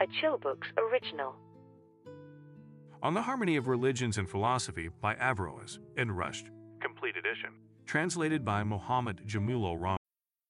a Chill Books original. On the Harmony of Religions and Philosophy by Averroes Ibn Rushd, complete edition. Translated by Mohammad Jamilul Rahman.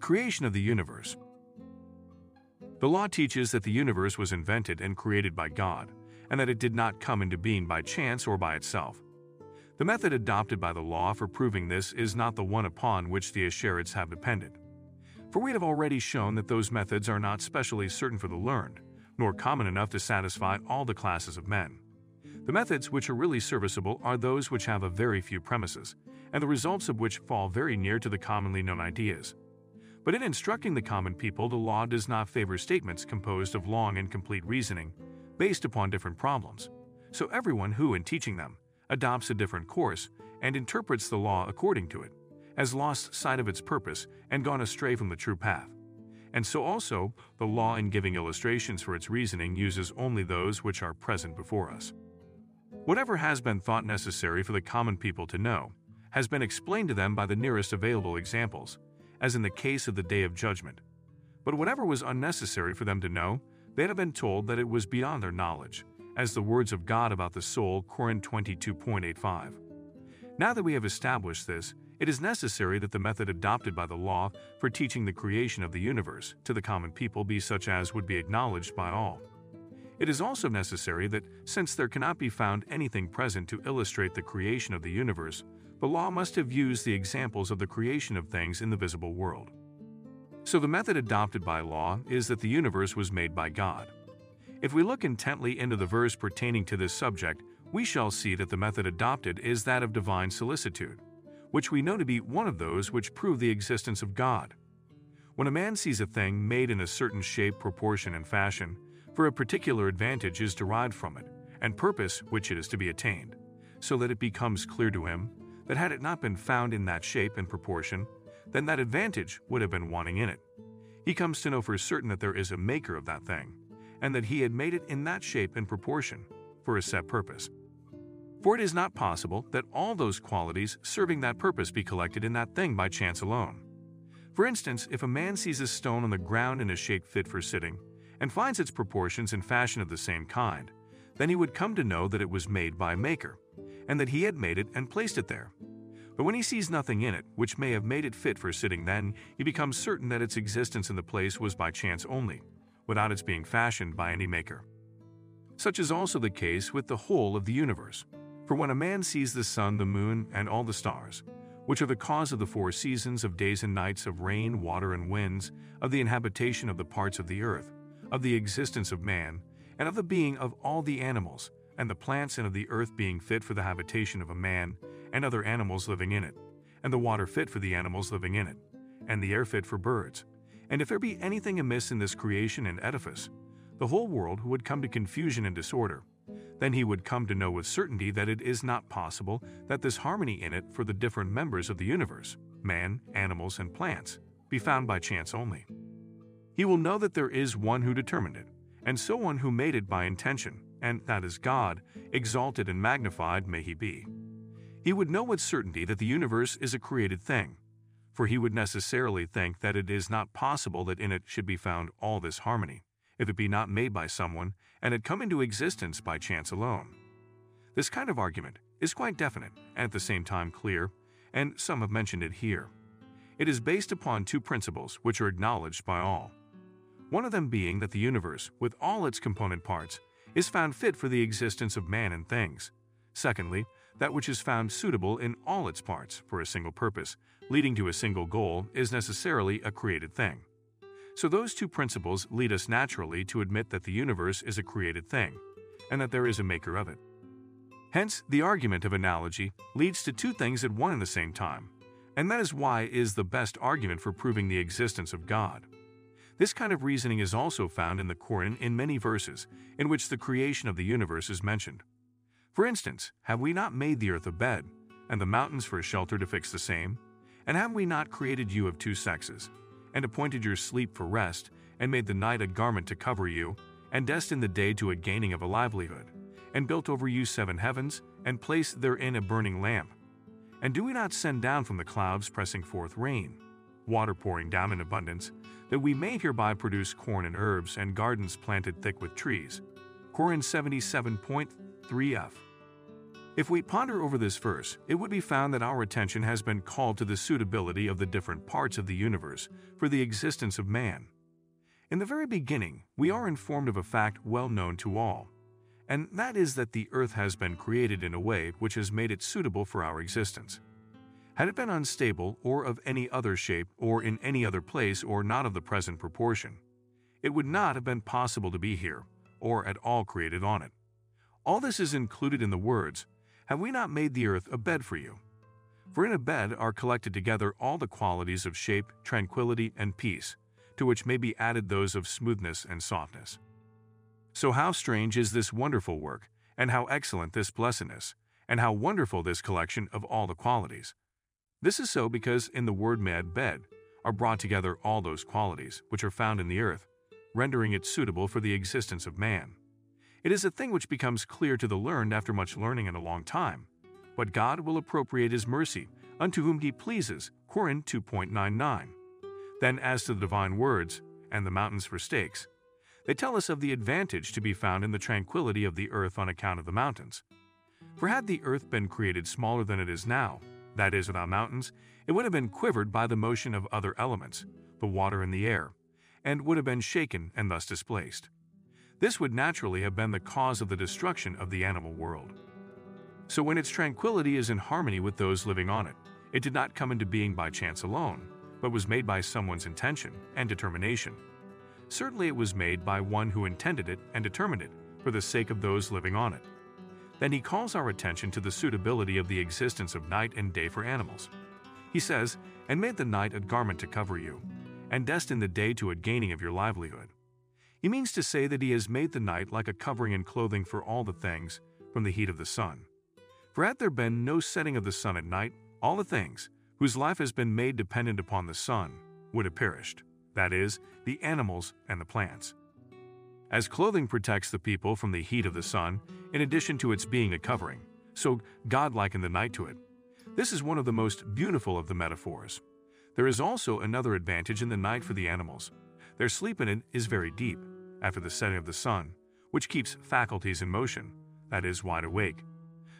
Creation of the Universe. The law teaches that the universe was invented and created by God, and that it did not come into being by chance or by itself. The method adopted by the law for proving this is not the one upon which the Ash'arites have depended. For we have already shown that those methods are not specially certain for the learned, nor common enough to satisfy all the classes of men. The methods which are really serviceable are those which have a very few premises, and the results of which fall very near to the commonly known ideas. But in instructing the common people, the law does not favor statements composed of long and complete reasoning, based upon different problems. So everyone who, in teaching them, adopts a different course and interprets the law according to it, has lost sight of its purpose and gone astray from the true path. And so also, the law in giving illustrations for its reasoning uses only those which are present before us. Whatever has been thought necessary for the common people to know has been explained to them by the nearest available examples, as in the case of the Day of Judgment. But whatever was unnecessary for them to know, they have been told that it was beyond their knowledge, as the words of God about the soul, Koran 22.85. Now that we have established this, it is necessary that the method adopted by the law for teaching the creation of the universe to the common people be such as would be acknowledged by all. It is also necessary that, since there cannot be found anything present to illustrate the creation of the universe, the law must have used the examples of the creation of things in the visible world. So the method adopted by law is that the universe was made by God. If we look intently into the verse pertaining to this subject, we shall see that the method adopted is that of divine solicitude, which we know to be one of those which prove the existence of God. When a man sees a thing made in a certain shape, proportion, and fashion, for a particular advantage is derived from it, and purpose which it is to be attained, so that it becomes clear to him that had it not been found in that shape and proportion, then that advantage would have been wanting in it. He comes to know for certain that there is a maker of that thing, and that he had made it in that shape and proportion, for a set purpose. For it is not possible that all those qualities serving that purpose be collected in that thing by chance alone. For instance, if a man sees a stone on the ground in a shape fit for sitting, and finds its proportions and fashion of the same kind, then he would come to know that it was made by a maker, and that he had made it and placed it there. But when he sees nothing in it which may have made it fit for sitting, then he becomes certain that its existence in the place was by chance only, without its being fashioned by any maker. Such is also the case with the whole of the universe. For when a man sees the sun, the moon, and all the stars, which are the cause of the four seasons of days and nights, of rain, water, and winds, of the inhabitation of the parts of the earth, of the existence of man, and of the being of all the animals, and the plants and of the earth being fit for the habitation of a man and other animals living in it, and the water fit for the animals living in it, and the air fit for birds. And if there be anything amiss in this creation and edifice, the whole world would come to confusion and disorder. Then he would come to know with certainty that it is not possible that this harmony in it for the different members of the universe, man, animals, and plants, be found by chance only. He will know that there is one who determined it, and so one who made it by intention, and that is God, exalted and magnified may he be. He would know with certainty that the universe is a created thing, for he would necessarily think that it is not possible that in it should be found all this harmony, if it be not made by someone and had come into existence by chance alone. This kind of argument is quite definite and at the same time clear, and some have mentioned it here. It is based upon two principles which are acknowledged by all. One of them being that the universe, with all its component parts, is found fit for the existence of man and things. Secondly, that which is found suitable in all its parts for a single purpose, leading to a single goal, is necessarily a created thing. So those two principles lead us naturally to admit that the universe is a created thing, and that there is a maker of it. Hence, the argument of analogy leads to two things at one and the same time, and that is why is the best argument for proving the existence of God. This kind of reasoning is also found in the Quran in many verses, in which the creation of the universe is mentioned. For instance, have we not made the earth a bed, and the mountains for a shelter to fix the same? And have we not created you of two sexes, and appointed your sleep for rest, and made the night a garment to cover you, and destined the day to a gaining of a livelihood, and built over you seven heavens, and placed therein a burning lamp? And do we not send down from the clouds pressing forth rain, water pouring down in abundance, that we may hereby produce corn and herbs and gardens planted thick with trees? Quran 77.3f if we ponder over this verse, it would be found that our attention has been called to the suitability of the different parts of the universe for the existence of man. In the very beginning, we are informed of a fact well known to all, and that is that the earth has been created in a way which has made it suitable for our existence. Had it been unstable or of any other shape or in any other place or not of the present proportion, it would not have been possible to be here or at all created on it. All this is included in the words, have we not made the earth a bed for you? For in a bed are collected together all the qualities of shape, tranquility, and peace, to which may be added those of smoothness and softness. So, how strange is this wonderful work, and how excellent this blessedness, and how wonderful this collection of all the qualities. This is so because in the word mad bed are brought together all those qualities which are found in the earth, rendering it suitable for the existence of man. It is a thing which becomes clear to the learned after much learning and a long time. But God will appropriate His mercy unto whom He pleases. Quran 2.99. Then, as to the divine words, and the mountains for stakes, they tell us of the advantage to be found in the tranquility of the earth on account of the mountains. For had the earth been created smaller than it is now, that is, without mountains, it would have been quivered by the motion of other elements, the water and the air, and would have been shaken and thus displaced. This would naturally have been the cause of the destruction of the animal world. So when its tranquility is in harmony with those living on it, it did not come into being by chance alone, but was made by someone's intention and determination. Certainly it was made by one who intended it and determined it for the sake of those living on it. Then he calls our attention to the suitability of the existence of night and day for animals. He says, And made the night a garment to cover you, and destined the day to a gaining of your livelihood. He means to say that he has made the night like a covering and clothing for all the things from the heat of the sun. For had there been no setting of the sun at night, all the things, whose life has been made dependent upon the sun, would have perished, that is, the animals and the plants. As clothing protects the people from the heat of the sun, in addition to its being a covering, so God likened the night to it. This is one of the most beautiful of the metaphors. There is also another advantage in the night for the animals, their sleep in it is very deep, after the setting of the sun, which keeps faculties in motion, that is, wide awake.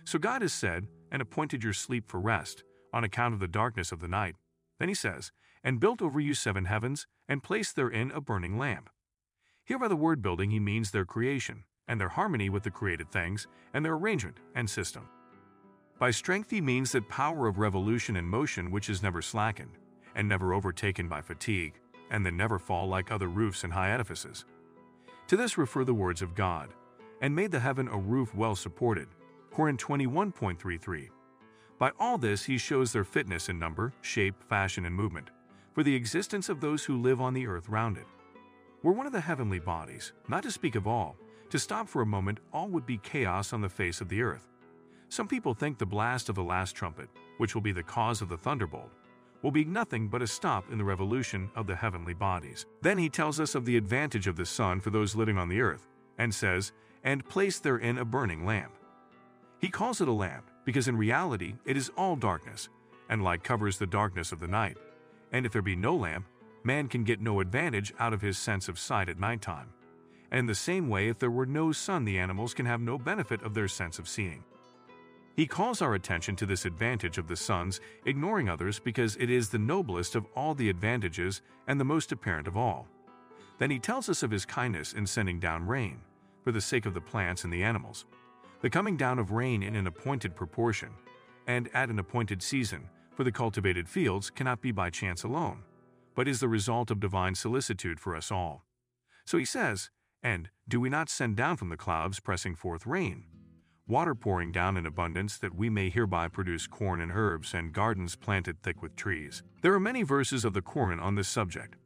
So God has said, and appointed your sleep for rest, on account of the darkness of the night. Then he says, and built over you seven heavens, and placed therein a burning lamp. Here by the word building he means their creation, and their harmony with the created things, and their arrangement and system. By strength he means that power of revolution and motion which is never slackened, and never overtaken by fatigue, and then never fall like other roofs and high edifices. To this refer the words of God, and made the heaven a roof well supported. Quran 21.33. By all this he shows their fitness in number, shape, fashion, and movement, for the existence of those who live on the earth round it. Were one of the heavenly bodies, not to speak of all, to stop for a moment, all would be chaos on the face of the earth. Some people think the blast of the last trumpet, which will be the cause of the thunderbolt, will be nothing but a stop in the revolution of the heavenly bodies. Then he tells us of the advantage of the sun for those living on the earth, and says, And place therein a burning lamp. He calls it a lamp because in reality it is all darkness, and light covers the darkness of the night. And if there be no lamp, man can get no advantage out of his sense of sight at night time. And in the same way, if there were no sun, the animals can have no benefit of their sense of seeing. He calls our attention to this advantage of the sun's, ignoring others because it is the noblest of all the advantages and the most apparent of all. Then he tells us of his kindness in sending down rain, for the sake of the plants and the animals. The coming down of rain in an appointed proportion, and at an appointed season, for the cultivated fields cannot be by chance alone, but is the result of divine solicitude for us all. So he says, And do we not send down from the clouds pressing forth rain? water pouring down in abundance that we may hereby produce corn and herbs and gardens planted thick with trees. There are many verses of the Quran on this subject.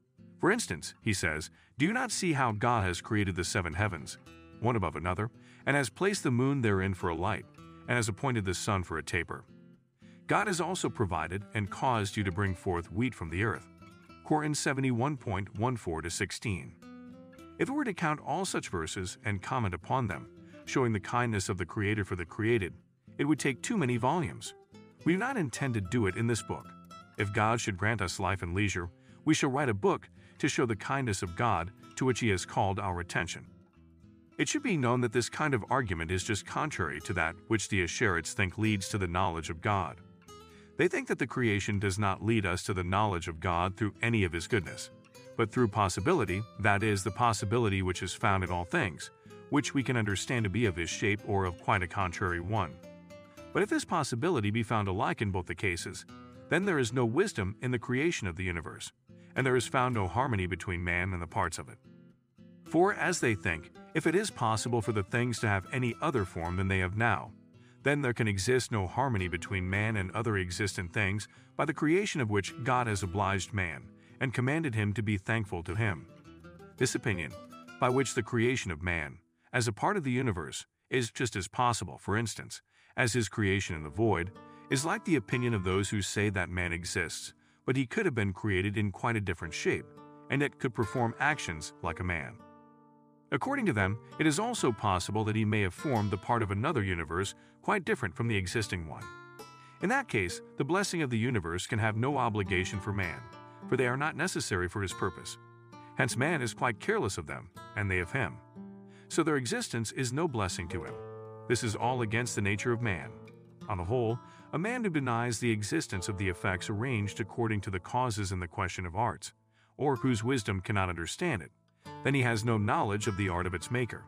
For instance, he says, Do you not see how God has created the seven heavens, one above another, and has placed the moon therein for a light, and has appointed the sun for a taper? God has also provided and caused you to bring forth wheat from the earth. Koran 71.14 to 16. If we were to count all such verses and comment upon them, showing the kindness of the Creator for the created, it would take too many volumes. We do not intend to do it in this book. If God should grant us life and leisure, we shall write a book to show the kindness of God to which He has called our attention. It should be known that this kind of argument is just contrary to that which the Ash'arites think leads to the knowledge of God. They think that the creation does not lead us to the knowledge of God through any of His goodness, but through possibility, that is, the possibility which is found in all things, which we can understand to be of His shape or of quite a contrary one. But if this possibility be found alike in both the cases, then there is no wisdom in the creation of the universe, and there is found no harmony between man and the parts of it. For, as they think, if it is possible for the things to have any other form than they have now, then there can exist no harmony between man and other existent things by the creation of which God has obliged man and commanded him to be thankful to him. This opinion, by which the creation of man, as a part of the universe, is just as possible, for instance, as his creation in the void, is like the opinion of those who say that man exists, but he could have been created in quite a different shape, and yet could perform actions like a man. According to them, it is also possible that he may have formed the part of another universe quite different from the existing one. In that case, the blessing of the universe can have no obligation for man, for they are not necessary for his purpose. Hence, man is quite careless of them, and they of him. So their existence is no blessing to him. This is all against the nature of man. On the whole, a man who denies the existence of the effects arranged according to the causes in the question of arts, or whose wisdom cannot understand it, then he has no knowledge of the art of its maker.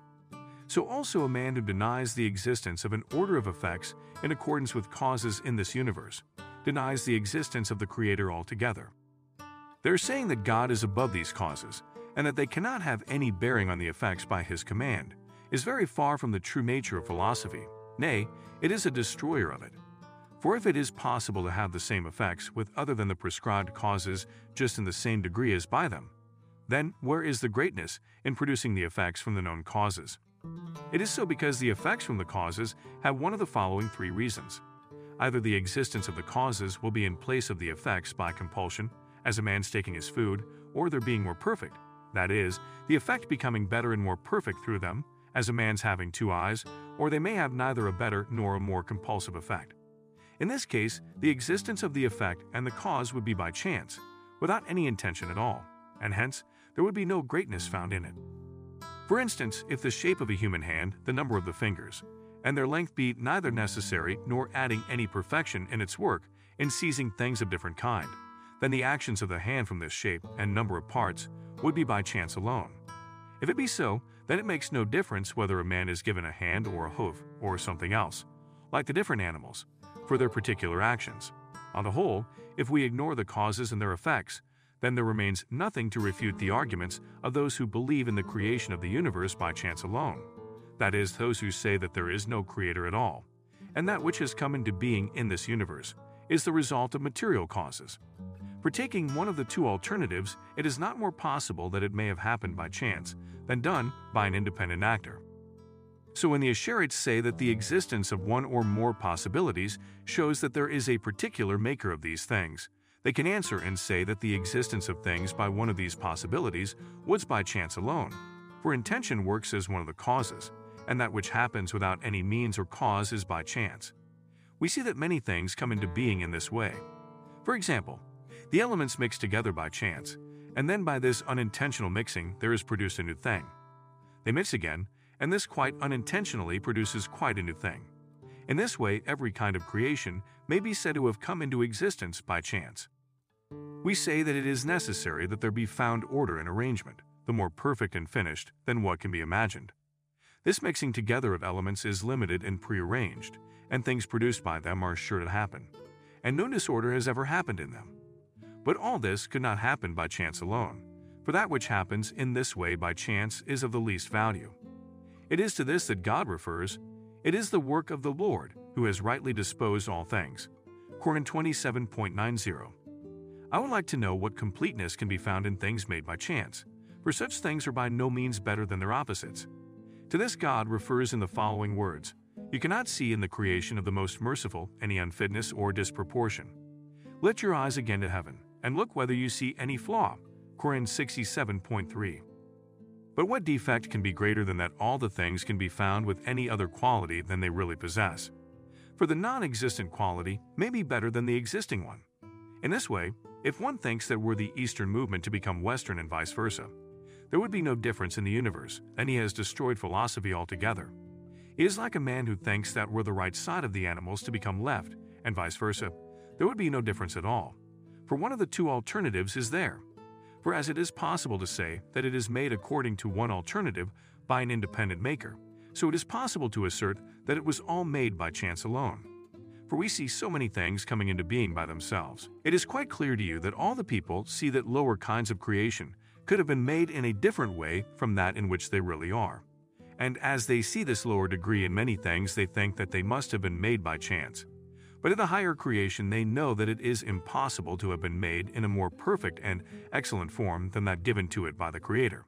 So also a man who denies the existence of an order of effects in accordance with causes in this universe, denies the existence of the Creator altogether. They're saying that God is above these causes, and that they cannot have any bearing on the effects by His command, is very far from the true nature of philosophy. Nay, it is a destroyer of it. For if it is possible to have the same effects with other than the prescribed causes just in the same degree as by them, then where is the greatness in producing the effects from the known causes? It is so because the effects from the causes have one of the following three reasons. Either the existence of the causes will be in place of the effects by compulsion, as a man's taking his food, or their being more perfect, that is, the effect becoming better and more perfect through them, as a man's having two eyes, or they may have neither a better nor a more compulsive effect. In this case, the existence of the effect and the cause would be by chance, without any intention at all, and hence there would be no greatness found in it. For instance, if the shape of a human hand, the number of the fingers, and their length be neither necessary nor adding any perfection in its work in seizing things of different kind, then the actions of the hand from this shape and number of parts would be by chance alone. If it be so, then it makes no difference whether a man is given a hand or a hoof or something else, like the different animals, for their particular actions. On the whole, if we ignore the causes and their effects, then there remains nothing to refute the arguments of those who believe in the creation of the universe by chance alone. That is, those who say that there is no creator at all, and that which has come into being in this universe is the result of material causes. For taking one of the two alternatives, it is not more possible that it may have happened by chance than done by an independent actor. So when the Ash'arites say that the existence of one or more possibilities shows that there is a particular maker of these things, they can answer and say that the existence of things by one of these possibilities was by chance alone, for intention works as one of the causes, and that which happens without any means or cause is by chance. We see that many things come into being in this way. For example, the elements mix together by chance, and then by this unintentional mixing there is produced a new thing. They mix again, and this quite unintentionally produces quite a new thing. In this way, every kind of creation may be said to have come into existence by chance. We say that it is necessary that there be found order and arrangement, the more perfect and finished than what can be imagined. This mixing together of elements is limited and prearranged, and things produced by them are sure to happen, and no disorder has ever happened in them. But all this could not happen by chance alone, for that which happens in this way by chance is of the least value. It is to this that God refers. It is the work of the Lord, who has rightly disposed all things. Koran 27.90. I would like to know what completeness can be found in things made by chance, for such things are by no means better than their opposites. To this God refers in the following words You cannot see in the creation of the most merciful any unfitness or disproportion. Lift your eyes again to heaven, and look whether you see any flaw. Koran 67.3. But what defect can be greater than that all the things can be found with any other quality than they really possess? For the non existent quality may be better than the existing one. In this way, if one thinks that we're the Eastern movement to become Western and vice versa, there would be no difference in the universe, and he has destroyed philosophy altogether. It is like a man who thinks that we're the right side of the animals to become left, and vice versa. There would be no difference at all. For one of the two alternatives is there. For as it is possible to say that it is made according to one alternative by an independent maker, so it is possible to assert that it was all made by chance alone. For we see so many things coming into being by themselves. It is quite clear to you that all the people see that lower kinds of creation could have been made in a different way from that in which they really are. And as they see this lower degree in many things, they think that they must have been made by chance. But in the higher creation, they know that it is impossible to have been made in a more perfect and excellent form than that given to it by the Creator.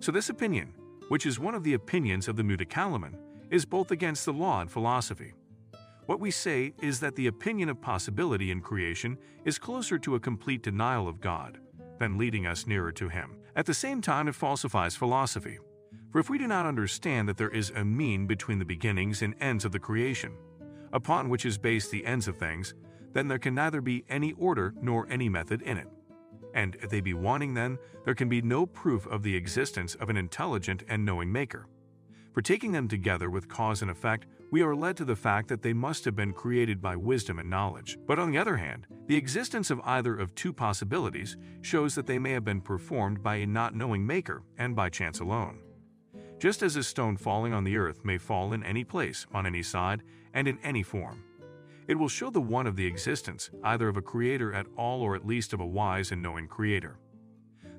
So, this opinion, which is one of the opinions of the Mutakallimun, is both against the law and philosophy. What we say is that the opinion of possibility in creation is closer to a complete denial of God than leading us nearer to Him. At the same time, it falsifies philosophy. For if we do not understand that there is a mean between the beginnings and ends of the creation, upon which is based the ends of things, then there can neither be any order nor any method in it. And if they be wanting, then there can be no proof of the existence of an intelligent and knowing Maker. For taking them together with cause and effect, we are led to the fact that they must have been created by wisdom and knowledge. But on the other hand, the existence of either of two possibilities shows that they may have been performed by a not knowing Maker and by chance alone. Just as a stone falling on the earth may fall in any place, on any side, and in any form. It will show the one of the existence, either of a creator at all or at least of a wise and knowing creator.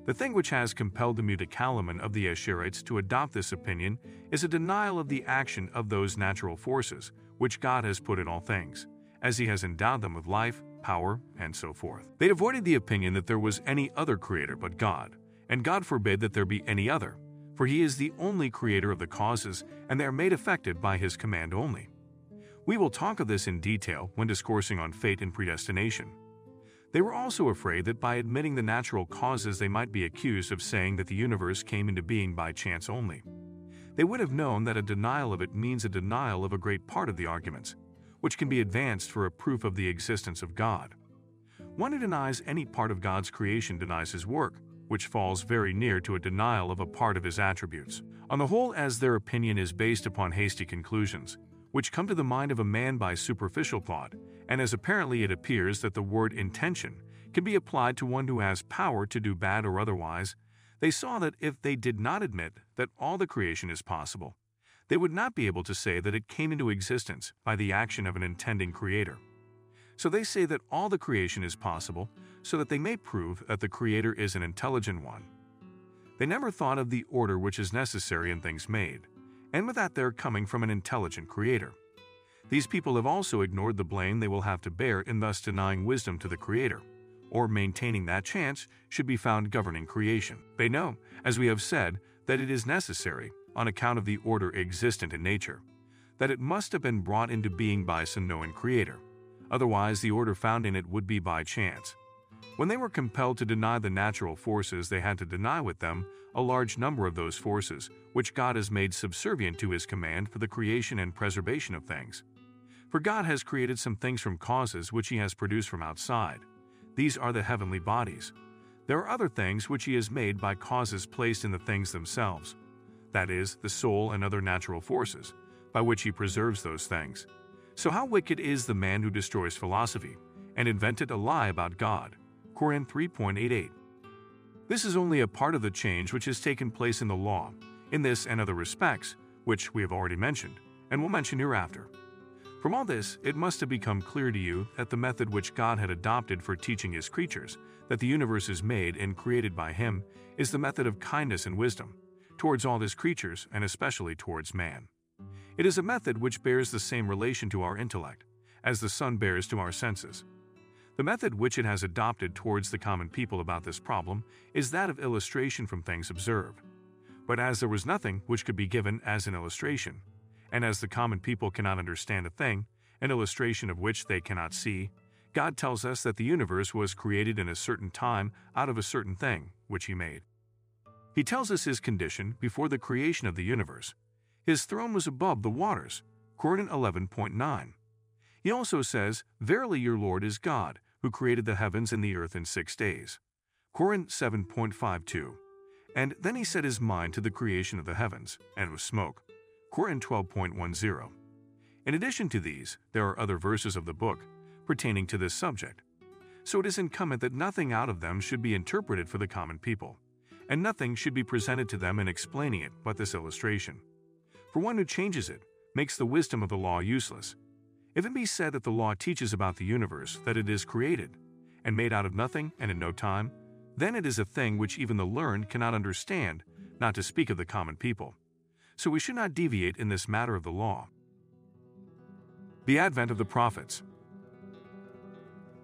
The thing which has compelled the Mutakallimun of the Ash'arites to adopt this opinion is a denial of the action of those natural forces which God has put in all things, as He has endowed them with life, power, and so forth. They avoided the opinion that there was any other creator but God, and God forbid that there be any other, for He is the only creator of the causes, and they are made effective by His command only. We will talk of this in detail when discoursing on fate and predestination. They were also afraid that by admitting the natural causes, they might be accused of saying that the universe came into being by chance only. They would have known that a denial of it means a denial of a great part of the arguments, which can be advanced for a proof of the existence of God. One who denies any part of God's creation denies his work, which falls very near to a denial of a part of his attributes. On the whole, as their opinion is based upon hasty conclusions, which come to the mind of a man by superficial thought, and as apparently it appears that the word intention can be applied to one who has power to do bad or otherwise, they saw that if they did not admit that all the creation is possible, they would not be able to say that it came into existence by the action of an intending creator. So they say that all the creation is possible so that they may prove that the creator is an intelligent one. They never thought of the order which is necessary in things made and with that they're coming from an intelligent creator. These people have also ignored the blame they will have to bear in thus denying wisdom to the creator, or maintaining that chance should be found governing creation. They know, as we have said, that it is necessary, on account of the order existent in nature, that it must have been brought into being by some known creator. Otherwise, the order found in it would be by chance. When they were compelled to deny the natural forces, they had to deny with them a large number of those forces, which God has made subservient to His command for the creation and preservation of things. For God has created some things from causes which He has produced from outside. These are the heavenly bodies. There are other things which He has made by causes placed in the things themselves, that is, the soul and other natural forces, by which He preserves those things. So, how wicked is the man who destroys philosophy and invented a lie about God? Koran 3.88. This is only a part of the change which has taken place in the law, in this and other respects, which we have already mentioned, and will mention hereafter. From all this, it must have become clear to you that the method which God had adopted for teaching His creatures, that the universe is made and created by Him, is the method of kindness and wisdom, towards all His creatures and especially towards man. It is a method which bears the same relation to our intellect, as the sun bears to our senses. The method which it has adopted towards the common people about this problem is that of illustration from things observed. But as there was nothing which could be given as an illustration, and as the common people cannot understand a thing, an illustration of which they cannot see, God tells us that the universe was created in a certain time out of a certain thing which He made. He tells us His condition before the creation of the universe. His throne was above the waters. Quran 11.9. He also says, Verily your Lord is God, who created the heavens and the earth in six days. Quran 7.52. And then he set his mind to the creation of the heavens, and was smoke. Quran 12.10. In addition to these, there are other verses of the book pertaining to this subject. So it is incumbent that nothing out of them should be interpreted for the common people, and nothing should be presented to them in explaining it but this illustration. For one who changes it makes the wisdom of the law useless. If it be said that the law teaches about the universe that it is created, and made out of nothing and in no time, then it is a thing which even the learned cannot understand, not to speak of the common people. So we should not deviate in this matter of the law. The Advent of the Prophets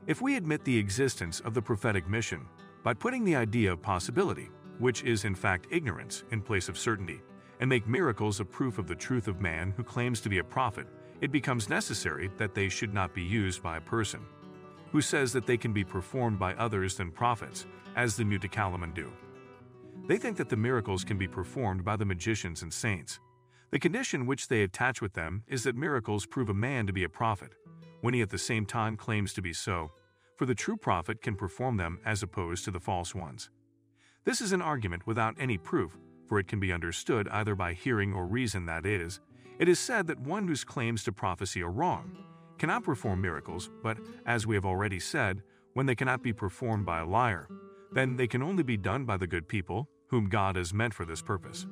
If we admit the existence of the prophetic mission by putting the idea of possibility, which is in fact ignorance, in place of certainty, and make miracles a proof of the truth of man who claims to be a prophet, it becomes necessary that they should not be used by a person who says that they can be performed by others than prophets, as the Mutakallimun do. They think that the miracles can be performed by the magicians and saints. The condition which they attach with them is that miracles prove a man to be a prophet, when he at the same time claims to be so, for the true prophet can perform them as opposed to the false ones. This is an argument without any proof, for it can be understood either by hearing or reason that is, it is said that one whose claims to prophecy are wrong, cannot perform miracles, but, as we have already said, when they cannot be performed by a liar, then they can only be done by the good people, whom God has meant for this purpose.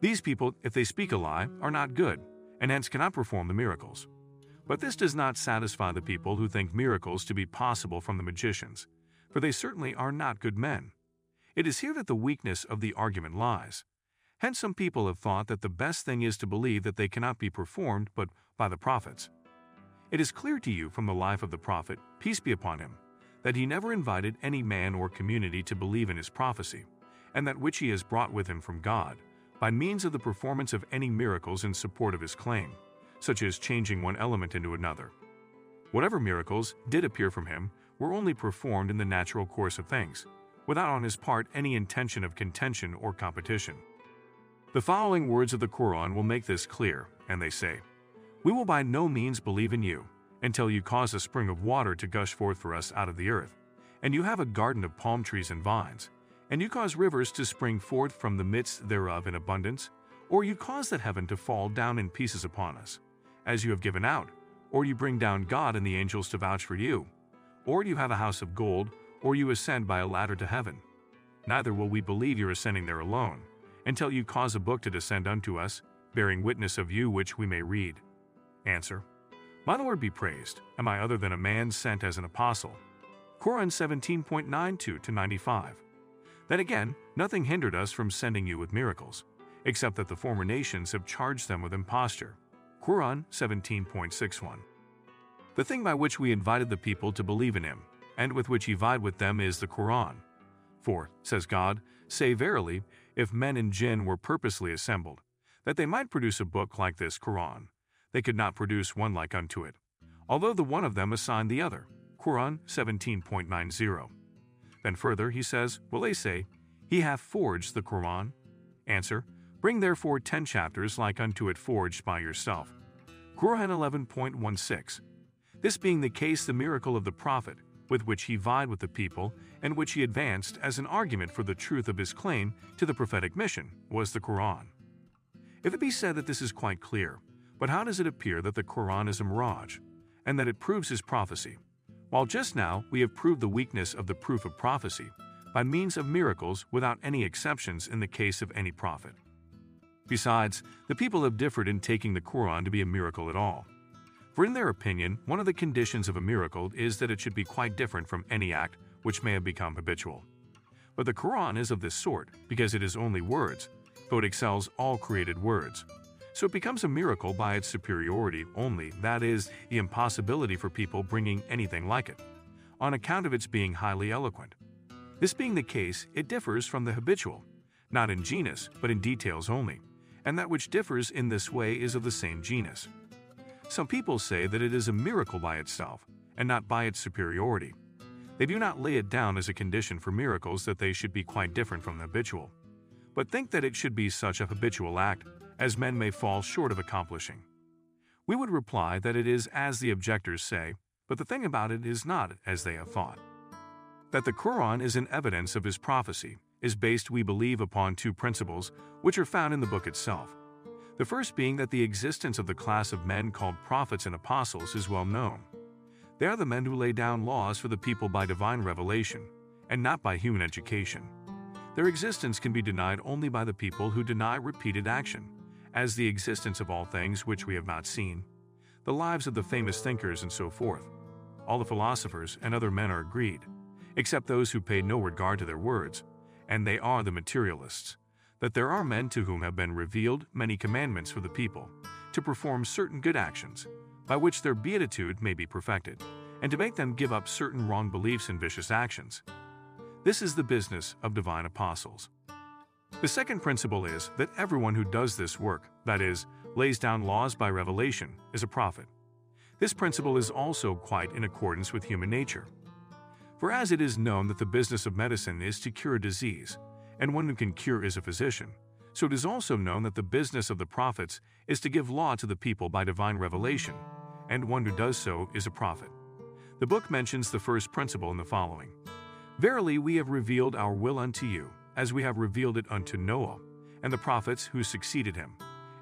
These people, if they speak a lie, are not good, and hence cannot perform the miracles. But this does not satisfy the people who think miracles to be possible from the magicians, for they certainly are not good men. It is here that the weakness of the argument lies. Hence, some people have thought that the best thing is to believe that they cannot be performed but by the prophets. It is clear to you from the life of the prophet, peace be upon him, that he never invited any man or community to believe in his prophecy, and that which he has brought with him from God, by means of the performance of any miracles in support of his claim, such as changing one element into another. Whatever miracles did appear from him were only performed in the natural course of things, without on his part any intention of contention or competition. The following words of the Quran will make this clear, and they say, we will by no means believe in you until you cause a spring of water to gush forth for us out of the earth, and you have a garden of palm trees and vines, and you cause rivers to spring forth from the midst thereof in abundance, or you cause that heaven to fall down in pieces upon us, as you have given out, or you bring down God and the angels to vouch for you, or you have a house of gold, or you ascend by a ladder to heaven. Neither will we believe you're ascending there alone, until you cause a book to descend unto us, bearing witness of you which we may read. Answer. My Lord be praised. Am I other than a man sent as an apostle? Quran 17.92 to 95. Then again, nothing hindered us from sending you with miracles, except that the former nations have charged them with imposture. Quran 17.61. The thing by which we invited the people to believe in him, and with which he vied with them, is the Quran. For, says God, say verily, if men and jinn were purposely assembled, that they might produce a book like this Quran, they could not produce one like unto it, although the one of them assigned the other. Quran 17.90. Then further he says, Will they say, He hath forged the Quran? Answer, Bring therefore ten chapters like unto it forged by yourself. Quran 11.16. This being the case, the miracle of the Prophet, with which he vied with the people, and which he advanced as an argument for the truth of his claim to the prophetic mission, was the Quran. If it be said that this is quite clear, but how does it appear that the Quran is a mirage, and that it proves his prophecy? While just now we have proved the weakness of the proof of prophecy by means of miracles without any exceptions in the case of any prophet. Besides, the people have differed in taking the Quran to be a miracle at all. For in their opinion, one of the conditions of a miracle is that it should be quite different from any act which may have become habitual. But the Quran is of this sort because it is only words, though it excels all created words, so it becomes a miracle by its superiority only, that is, the impossibility for people bringing anything like it. on account of its being highly eloquent. This being the case, it differs from the habitual, not in genus, but in details only, and that which differs in this way is of the same genus. Some people say that it is a miracle by itself, and not by its superiority. They do not lay it down as a condition for miracles that they should be quite different from the habitual, but think that it should be such a habitual act as men may fall short of accomplishing. We would reply that it is as the objectors say, but the thing about it is not as they have thought. That the Quran is an evidence of his prophecy is based, we believe, upon two principles which are found in the book itself. The first being that the existence of the class of men called prophets and apostles is well known. They are the men who lay down laws for the people by divine revelation, and not by human education. Their existence can be denied only by the people who deny repeated action, as the existence of all things which we have not seen, the lives of the famous thinkers, and so forth. All the philosophers and other men are agreed, except those who pay no regard to their words, and they are the materialists, that there are men to whom have been revealed many commandments for the people, to perform certain good actions, by which their beatitude may be perfected, and to make them give up certain wrong beliefs and vicious actions. This is the business of divine apostles. The second principle is that everyone who does this work, that is, lays down laws by revelation, is a prophet. This principle is also quite in accordance with human nature. For as it is known that the business of medicine is to cure a disease, and one who can cure is a physician, so it is also known that the business of the prophets is to give law to the people by divine revelation, and one who does so is a prophet. The book mentions the first principle in the following Verily, we have revealed our will unto you, as we have revealed it unto Noah, and the prophets who succeeded him.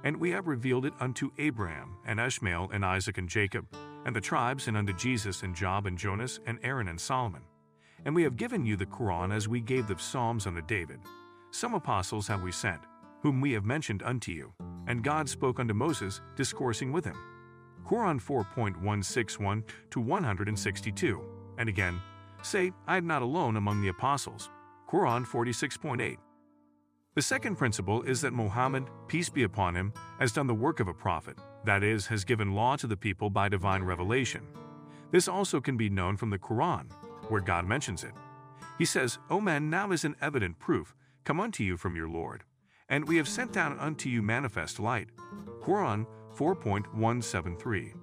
And we have revealed it unto Abraham, and Ishmael, and Isaac, and Jacob, and the tribes, and unto Jesus, and Job, and Jonas, and Aaron, and Solomon. And we have given you the Quran as we gave the Psalms unto David. Some apostles have we sent, whom we have mentioned unto you, and God spoke unto Moses, discoursing with him. Quran 4.161 to 162. And again, say, I am not alone among the apostles. Quran 46.8. The second principle is that Muhammad, peace be upon him, has done the work of a prophet, that is, has given law to the people by divine revelation. This also can be known from the Quran, where God mentions it. He says, O men, now is an evident proof come unto you from your Lord, and we have sent down unto you manifest light. Quran 4.173.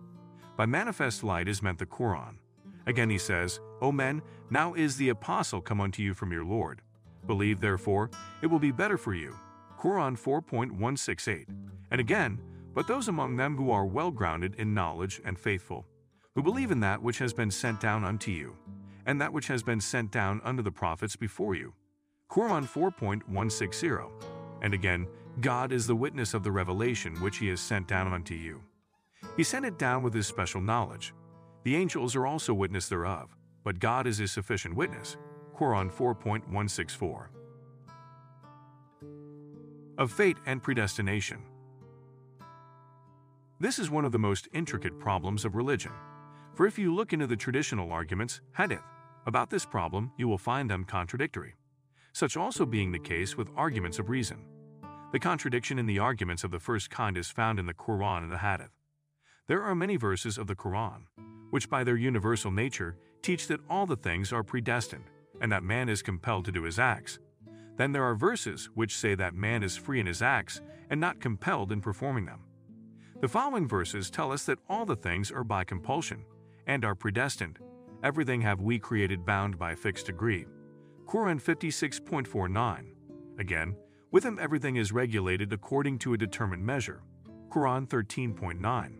By manifest light is meant the Quran. Again he says, O men, now is the apostle come unto you from your Lord. Believe therefore, it will be better for you. Quran 4.168. And again, but those among them who are well grounded in knowledge and faithful, who believe in that which has been sent down unto you, and that which has been sent down unto the prophets before you. Quran 4.160. And again, God is the witness of the revelation which He has sent down unto you. He sent it down with His special knowledge. The angels are also witness thereof, but God is His sufficient witness. Quran 4.164. Of fate and predestination. This is one of the most intricate problems of religion. For if you look into the traditional arguments, hadith, about this problem, you will find them contradictory. Such also being the case with arguments of reason. The contradiction in the arguments of the first kind is found in the Quran and the Hadith. There are many verses of the Quran, which by their universal nature teach that all the things are predestined and that man is compelled to do his acts. Then there are verses which say that man is free in his acts and not compelled in performing them. The following verses tell us that all the things are by compulsion and are predestined. Everything have we created bound by a fixed degree. Quran 56.49. Again, with him, everything is regulated according to a determined measure. Quran 13.9.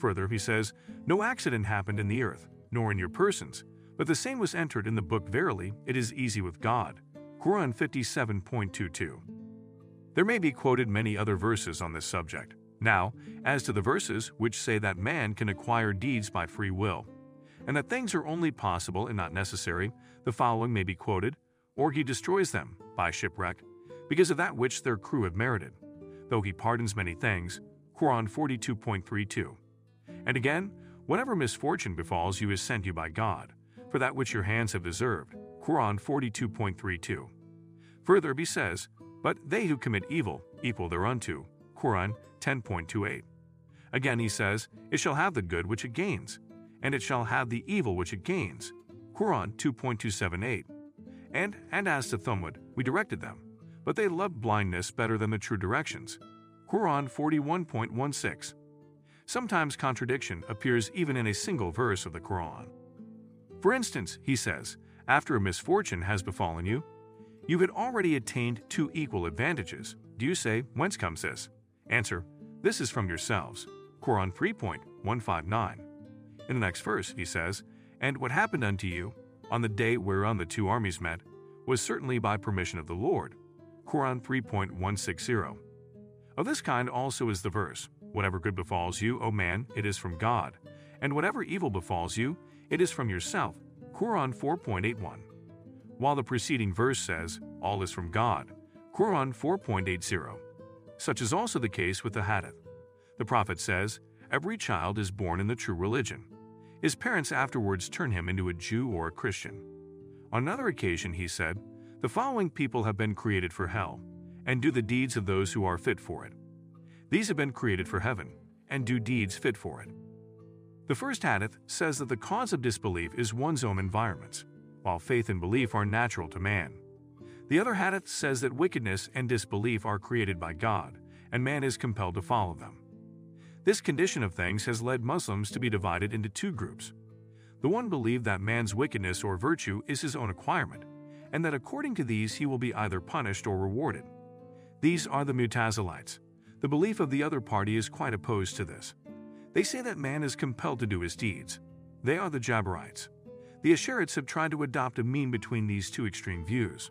Further, he says, No accident happened in the earth, nor in your persons, but the same was entered in the book Verily, it is easy with God. Quran 57.22. There may be quoted many other verses on this subject. Now, as to the verses which say that man can acquire deeds by free will, and that things are only possible and not necessary, the following may be quoted, or he destroys them by shipwreck, because of that which their crew have merited, though he pardons many things. Quran 42.32. And again, whatever misfortune befalls you is sent you by God, for that which your hands have deserved. Quran 42.32. Further, he says, But they who commit evil, equal thereunto. Quran 10.28. Again, he says, It shall have the good which it gains, and it shall have the evil which it gains. Quran 2.278. And, and as to Thamud, we directed them, but they loved blindness better than the true directions. Quran 41.16. Sometimes contradiction appears even in a single verse of the Quran. For instance, he says, after a misfortune has befallen you, you had already attained two equal advantages. Do you say, Whence comes this? Answer, This is from yourselves. Quran 3.159. In the next verse, he says, And what happened unto you, on the day whereon the two armies met, was certainly by permission of the Lord. Quran 3.160. Of this kind also is the verse, Whatever good befalls you, O man, it is from God, and whatever evil befalls you, it is from yourself. Quran 4.81. While the preceding verse says, All is from God. Quran 4.80. Such is also the case with the hadith. The Prophet says, Every child is born in the true religion. His parents afterwards turn him into a Jew or a Christian. On another occasion, he said, The following people have been created for hell, and do the deeds of those who are fit for it. These have been created for heaven, and do deeds fit for it. The first hadith says that the cause of disbelief is one's own environments, while faith and belief are natural to man. The other hadith says that wickedness and disbelief are created by God, and man is compelled to follow them. This condition of things has led Muslims to be divided into two groups. The one believe that man's wickedness or virtue is his own acquirement, and that according to these he will be either punished or rewarded. These are the Mutazilites. The belief of the other party is quite opposed to this. They say that man is compelled to do his deeds. They are the Jabarites. The Ash'arites have tried to adopt a mean between these two extreme views.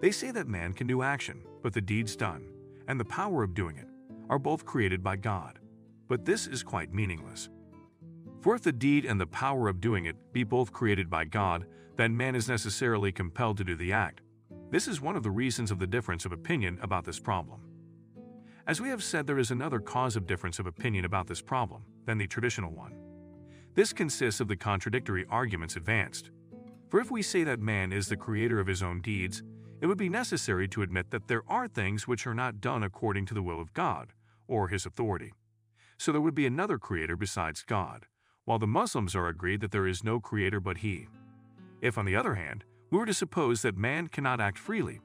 They say that man can do action, but the deeds done, and the power of doing it, are both created by God. But this is quite meaningless. For if the deed and the power of doing it be both created by God, then man is necessarily compelled to do the act. This is one of the reasons of the difference of opinion about this problem. As we have said, there is another cause of difference of opinion about this problem than the traditional one. This consists of the contradictory arguments advanced. For if we say that man is the creator of his own deeds, it would be necessary to admit that there are things which are not done according to the will of God or his authority. So there would be another creator besides God, while the Muslims are agreed that there is no creator but he. If, on the other hand, we were to suppose that man cannot act freely,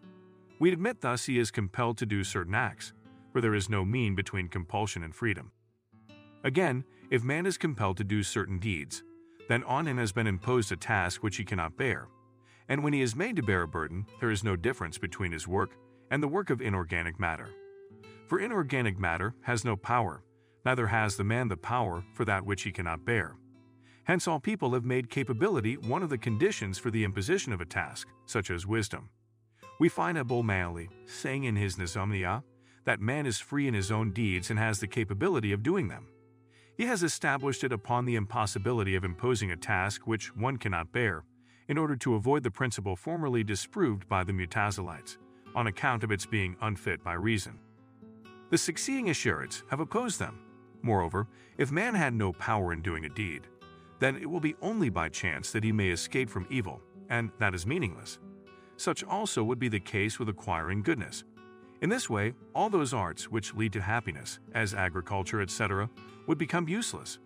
we'd admit thus he is compelled to do certain acts, for there is no mean between compulsion and freedom. Again, if man is compelled to do certain deeds, then on him has been imposed a task which he cannot bear. And when he is made to bear a burden, there is no difference between his work and the work of inorganic matter. For inorganic matter has no power, neither has the man the power for that which he cannot bear. Hence, all people have made capability one of the conditions for the imposition of a task, such as wisdom. We find Abul Ma'ali saying in his Nizamiyah that man is free in his own deeds and has the capability of doing them. He has established it upon the impossibility of imposing a task which one cannot bear, in order to avoid the principle formerly disproved by the Mutazilites, on account of its being unfit by reason. The succeeding Ash'arites have opposed them. Moreover, if man had no power in doing a deed, then it will be only by chance that he may escape from evil, and that is meaningless. Such also would be the case with acquiring goodness, in this way, all those arts which lead to happiness, as agriculture, etc., would become useless.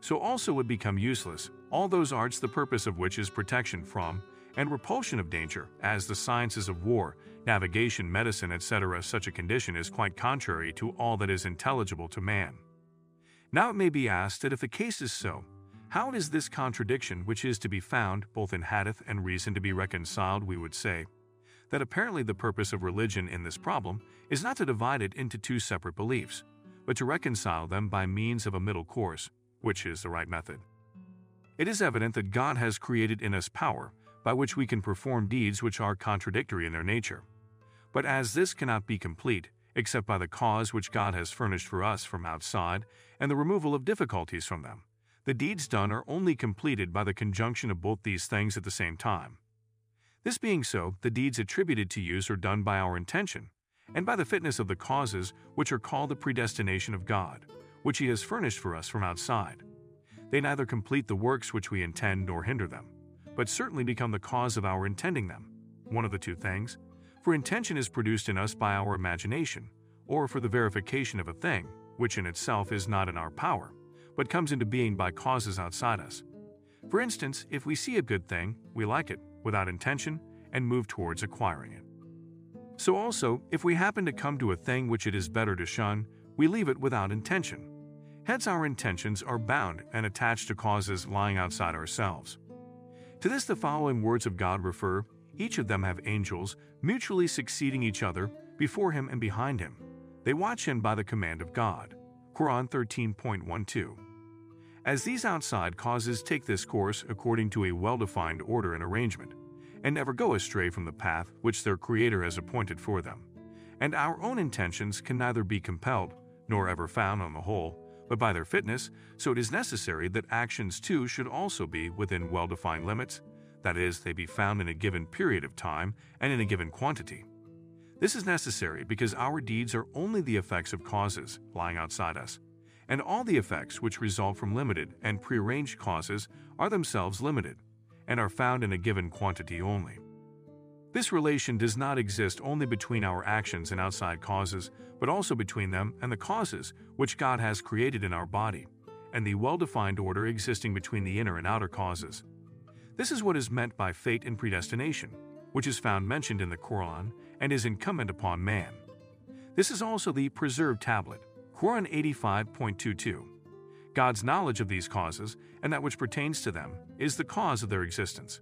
So also would become useless all those arts the purpose of which is protection from and repulsion of danger, as the sciences of war, navigation, medicine, etc. Such a condition is quite contrary to all that is intelligible to man. Now it may be asked that if the case is so, how is this contradiction which is to be found both in hadith and reason to be reconciled, we would say, that apparently the purpose of religion in this problem is not to divide it into two separate beliefs, but to reconcile them by means of a middle course, which is the right method. It is evident that God has created in us power by which we can perform deeds which are contradictory in their nature. But as this cannot be complete except by the cause which God has furnished for us from outside and the removal of difficulties from them, the deeds done are only completed by the conjunction of both these things at the same time. This being so, the deeds attributed to use are done by our intention, and by the fitness of the causes which are called the predestination of God, which He has furnished for us from outside. They neither complete the works which we intend nor hinder them, but certainly become the cause of our intending them, one of the two things, for intention is produced in us by our imagination, or for the verification of a thing, which in itself is not in our power, but comes into being by causes outside us. For instance, if we see a good thing, we like it without intention and move towards acquiring it. So also, if we happen to come to a thing which it is better to shun, we leave it without intention. Hence, our intentions are bound and attached to causes lying outside ourselves. To this, the following words of God refer each of them have angels, mutually succeeding each other, before him and behind him. They watch him by the command of God. Quran 13.12. As these outside causes take this course according to a well defined order and arrangement, and never go astray from the path which their Creator has appointed for them, and our own intentions can neither be compelled nor ever found on the whole, but by their fitness, so it is necessary that actions too should also be within well defined limits that is, they be found in a given period of time and in a given quantity. This is necessary because our deeds are only the effects of causes lying outside us, and all the effects which result from limited and prearranged causes are themselves limited and are found in a given quantity only. This relation does not exist only between our actions and outside causes, but also between them and the causes which God has created in our body, and the well defined order existing between the inner and outer causes. This is what is meant by fate and predestination, which is found mentioned in the Quran and is incumbent upon man. This is also the preserved tablet, Quran 85.22. God's knowledge of these causes and that which pertains to them is the cause of their existence.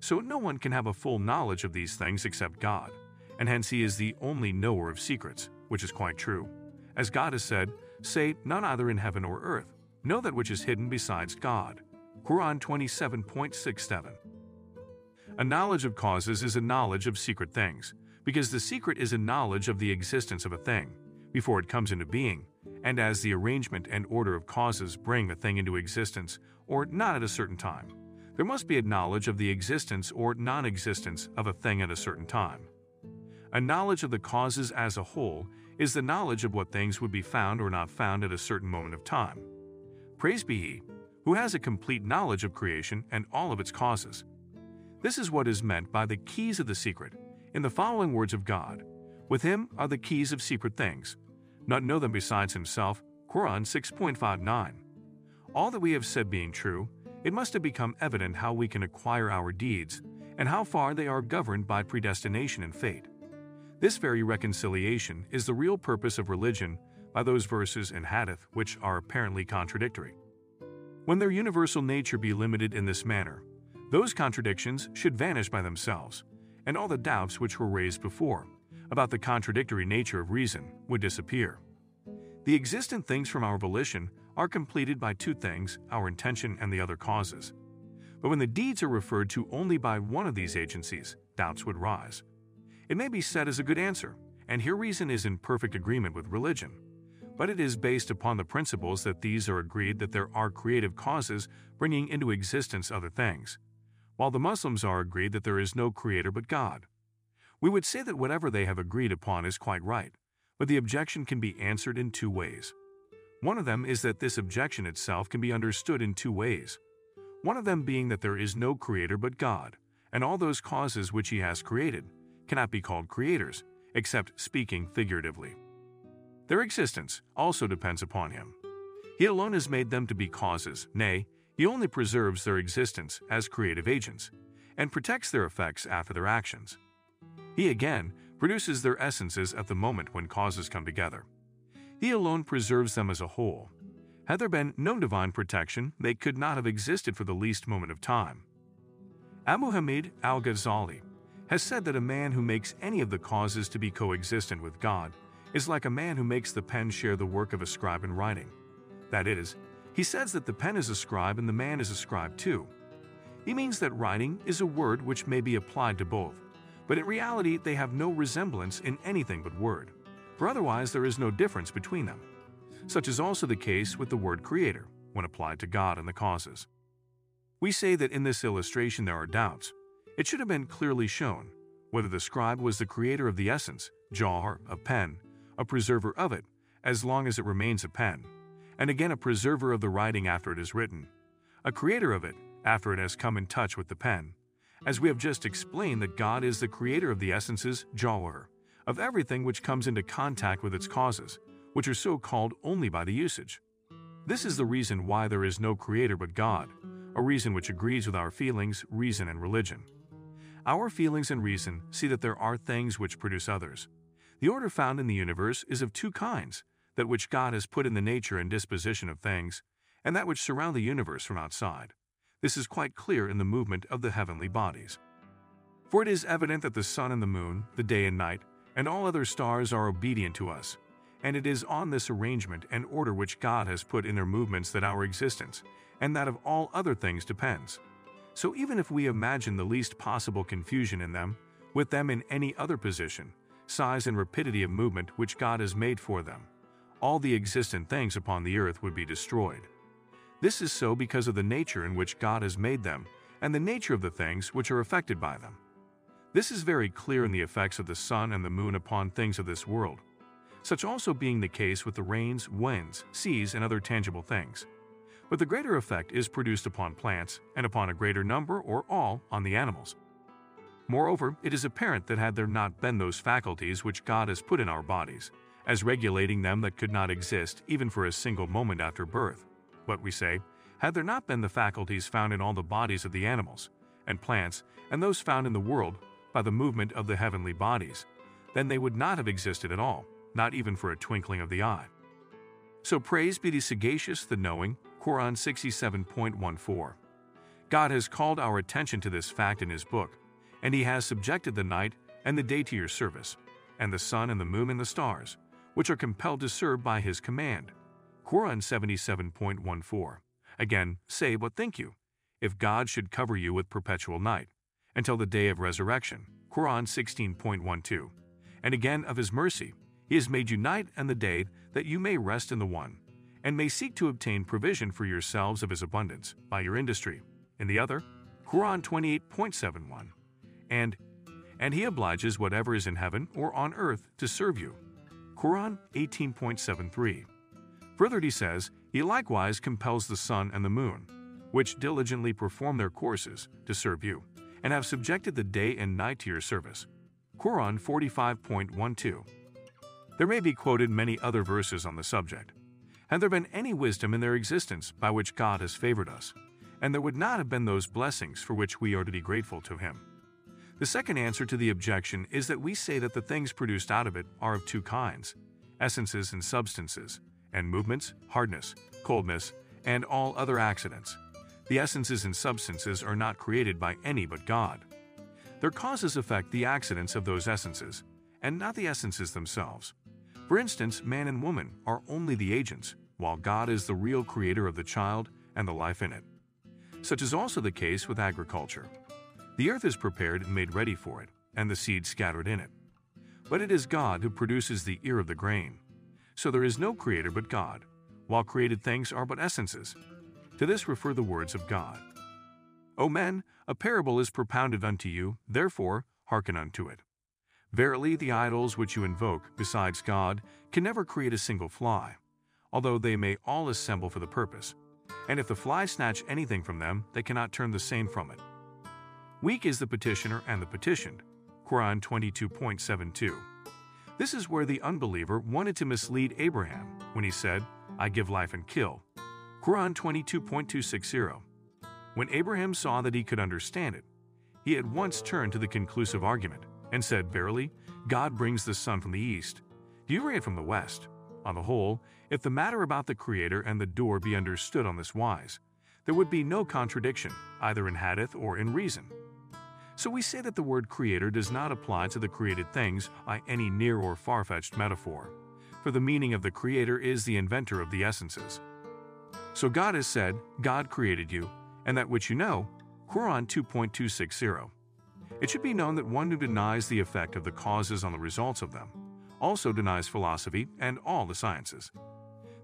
So no one can have a full knowledge of these things except God, and hence he is the only knower of secrets, which is quite true. As God has said, Say, none either in heaven or earth, know that which is hidden besides God. Quran 27.67. A knowledge of causes is a knowledge of secret things, because the secret is a knowledge of the existence of a thing before it comes into being, and as the arrangement and order of causes bring a thing into existence or not at a certain time. There must be a knowledge of the existence or non existence of a thing at a certain time. A knowledge of the causes as a whole is the knowledge of what things would be found or not found at a certain moment of time. Praise be He who has a complete knowledge of creation and all of its causes. This is what is meant by the keys of the secret in the following words of God With him are the keys of secret things. None know them besides himself. Quran 6.59. All that we have said being true, it must have become evident how we can acquire our deeds and how far they are governed by predestination and fate. This very reconciliation is the real purpose of religion by those verses in Hadith which are apparently contradictory. When their universal nature be limited in this manner, those contradictions should vanish by themselves, and all the doubts which were raised before about the contradictory nature of reason would disappear. The existent things from our volition are completed by two things our intention and the other causes. But when the deeds are referred to only by one of these agencies, doubts would rise. It may be said as a good answer, and here reason is in perfect agreement with religion but it is based upon the principles that these are agreed that there are creative causes bringing into existence other things, while the Muslims are agreed that there is no creator but God. We would say that whatever they have agreed upon is quite right, but the objection can be answered in two ways. One of them is that this objection itself can be understood in two ways. One of them being that there is no creator but God, and all those causes which he has created cannot be called creators, except speaking figuratively. Their existence also depends upon him. He alone has made them to be causes, nay, he only preserves their existence as creative agents, and protects their effects after their actions. He again produces their essences at the moment when causes come together. He alone preserves them as a whole. Had there been no divine protection, they could not have existed for the least moment of time. Abu Hamid al Ghazali has said that a man who makes any of the causes to be coexistent with God is like a man who makes the pen share the work of a scribe in writing. That is, he says that the pen is a scribe and the man is a scribe too. He means that writing is a word which may be applied to both, but in reality they have no resemblance in anything but word, for otherwise there is no difference between them. Such is also the case with the word creator when applied to God and the causes. We say that in this illustration there are doubts. It should have been clearly shown whether the scribe was the creator of the essence, Jawhar, of pen, a preserver of it, as long as it remains a pen, and again a preserver of the writing after it is written, a creator of it after it has come in touch with the pen. As we have just explained that God is the creator of the essences, Jawhar, of everything which comes into contact with its causes, which are so called only by the usage. This is the reason why there is no creator but God, a reason which agrees with our feelings, reason, and religion. Our feelings and reason see that there are things which produce others. The order found in the universe is of two kinds that which God has put in the nature and disposition of things, and that which surround the universe from outside. This is quite clear in the movement of the heavenly bodies. For it is evident that the sun and the moon, the day and night, and all other stars are obedient to us, and it is on this arrangement and order which God has put in their movements that our existence, and that of all other things depends. So even if we imagine the least possible confusion in them, with them in any other position, size and rapidity of movement which God has made for them, all the existent things upon the earth would be destroyed. This is so because of the nature in which God has made them and the nature of the things which are affected by them. This is very clear in the effects of the sun and the moon upon things of this world, such also being the case with the rains, winds, seas, and other tangible things. But the greater effect is produced upon plants, and upon a greater number or all on the animals. Moreover, it is apparent that had there not been those faculties which God has put in our bodies, as regulating them that could not exist even for a single moment after birth. But we say, had there not been the faculties found in all the bodies of the animals, and plants, and those found in the world by the movement of the heavenly bodies, then they would not have existed at all, not even for a twinkling of the eye. So praise be the sagacious, the knowing, Quran 67.14. God has called our attention to this fact in His book, and He has subjected the night and the day to your service, and the sun and the moon and the stars, which are compelled to serve by his command. Quran 77.14. Again, say, What think you? If God should cover you with perpetual night, until the day of resurrection. Quran 16.12. And again, of His mercy, He has made you night and the day that you may rest in the one, and may seek to obtain provision for yourselves of His abundance by your industry. In the other, Quran 28.71. And, and He obliges whatever is in heaven or on earth to serve you Quran 18.73. Further, he says, He likewise compels the sun and the moon, which diligently perform their courses, to serve you, and have subjected the day and night to your service. Quran 45.12. There may be quoted many other verses on the subject. Had there been any wisdom in their existence by which God has favored us, and there would not have been those blessings for which we are to be grateful to Him. The second answer to the objection is that we say that the things produced out of it are of two kinds essences and substances, and movements, hardness, coldness, and all other accidents. The essences and substances are not created by any but God. Their causes affect the accidents of those essences, and not the essences themselves. For instance, man and woman are only the agents, while God is the real creator of the child and the life in it. Such is also the case with agriculture. The earth is prepared and made ready for it, and the seed scattered in it. But it is God who produces the ear of the grain. So there is no creator but God, while created things are but essences. To this refer the words of God. O men, a parable is propounded unto you, therefore hearken unto it. Verily, the idols which you invoke, besides God, can never create a single fly, although they may all assemble for the purpose. And if the fly snatch anything from them, they cannot turn the same from it. Weak is the petitioner and the petitioned. Quran 22.72. This is where the unbeliever wanted to mislead Abraham when he said, I give life and kill. Quran 22.260. When Abraham saw that he could understand it, he at once turned to the conclusive argument and said, Verily, God brings the sun from the east. You bring it from the west. On the whole, if the matter about the Creator and the door be understood on this wise, there would be no contradiction, either in hadith or in reason. So we say that the word creator does not apply to the created things by any near or far fetched metaphor, for the meaning of the creator is the inventor of the essences. So God has said, God created you, and that which you know, Quran 2.260. It should be known that one who denies the effect of the causes on the results of them also denies philosophy and all the sciences.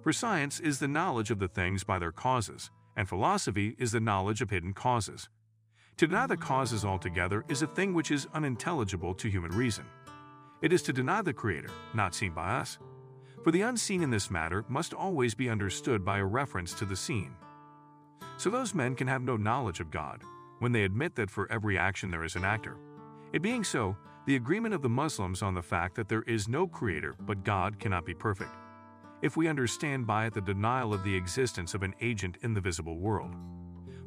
For science is the knowledge of the things by their causes, and philosophy is the knowledge of hidden causes. To deny the causes altogether is a thing which is unintelligible to human reason. It is to deny the Creator, not seen by us. For the unseen in this matter must always be understood by a reference to the seen. So those men can have no knowledge of God when they admit that for every action there is an actor. It being so, the agreement of the Muslims on the fact that there is no Creator but God cannot be perfect, if we understand by it the denial of the existence of an agent in the visible world.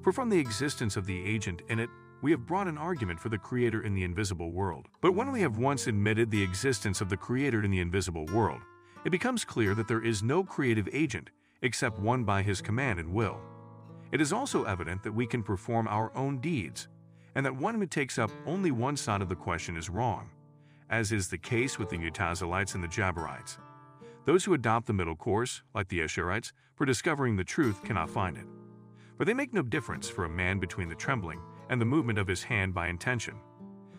For from the existence of the agent in it, we have brought an argument for the Creator in the invisible world. But when we have once admitted the existence of the Creator in the invisible world, it becomes clear that there is no creative agent except one by His command and will. It is also evident that we can perform our own deeds, and that one who takes up only one side of the question is wrong, as is the case with the Mutazilites and the Jabarites. Those who adopt the middle course, like the Ash'arites, for discovering the truth cannot find it. For they make no difference for a man between the trembling and the movement of his hand by intention.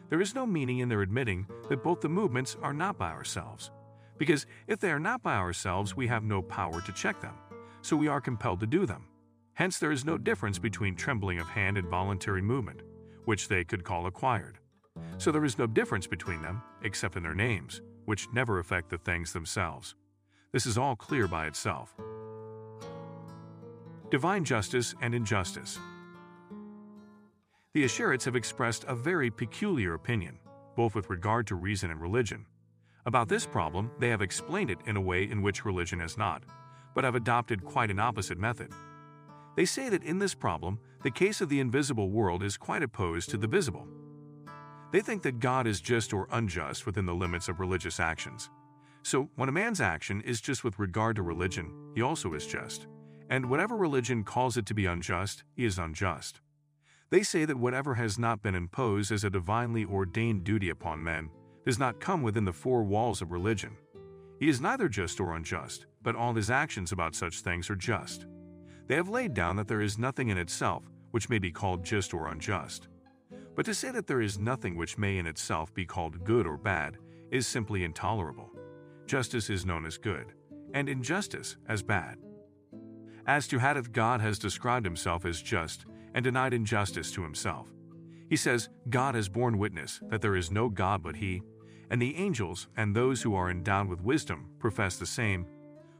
There is no meaning in their admitting that both the movements are not by ourselves, because if they are not by ourselves, we have no power to check them, so we are compelled to do them. Hence, there is no difference between trembling of hand and voluntary movement, which they could call acquired. So there is no difference between them, except in their names, which never affect the things themselves. This is all clear by itself. Divine justice and injustice. The Ash'arites have expressed a very peculiar opinion, both with regard to reason and religion. About this problem, they have explained it in a way in which religion has not, but have adopted quite an opposite method. They say that in this problem, the case of the invisible world is quite opposed to the visible. They think that God is just or unjust within the limits of religious actions. So, when a man's action is just with regard to religion, he also is just. And whatever religion calls it to be unjust, is unjust. They say that whatever has not been imposed as a divinely ordained duty upon men does not come within the four walls of religion. He is neither just or unjust, but all his actions about such things are just. They have laid down that there is nothing in itself which may be called just or unjust. But to say that there is nothing which may in itself be called good or bad is simply intolerable. Justice is known as good, and injustice as bad. As to how God has described himself as just, and denied injustice to himself. He says, God has borne witness that there is no God but He, and the angels and those who are endowed with wisdom profess the same,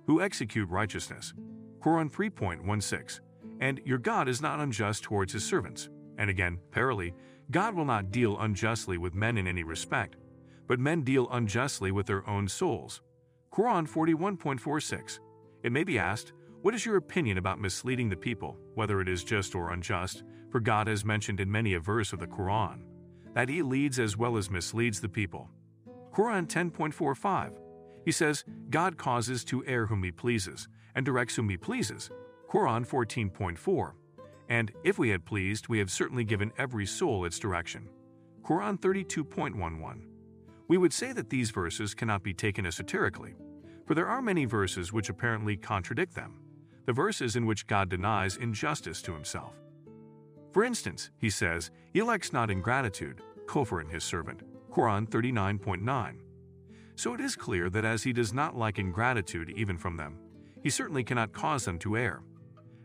who execute righteousness. Quran 3.16 And your God is not unjust towards His servants. And again, parallel, God will not deal unjustly with men in any respect, but men deal unjustly with their own souls. Quran 41.46 It may be asked, what is your opinion about misleading the people, whether it is just or unjust? For God has mentioned in many a verse of the Quran that He leads as well as misleads the people. Quran 10.45 He says, God causes to err whom He pleases, and directs whom He pleases. Quran 14.4 And if we had pleased, we have certainly given every soul its direction. Quran 32.11 We would say that these verses cannot be taken esoterically, for there are many verses which apparently contradict them the verses in which God denies injustice to himself. For instance, he says, He elects not ingratitude, Kofar in his servant, Quran 39.9. So it is clear that as he does not like ingratitude even from them, he certainly cannot cause them to err.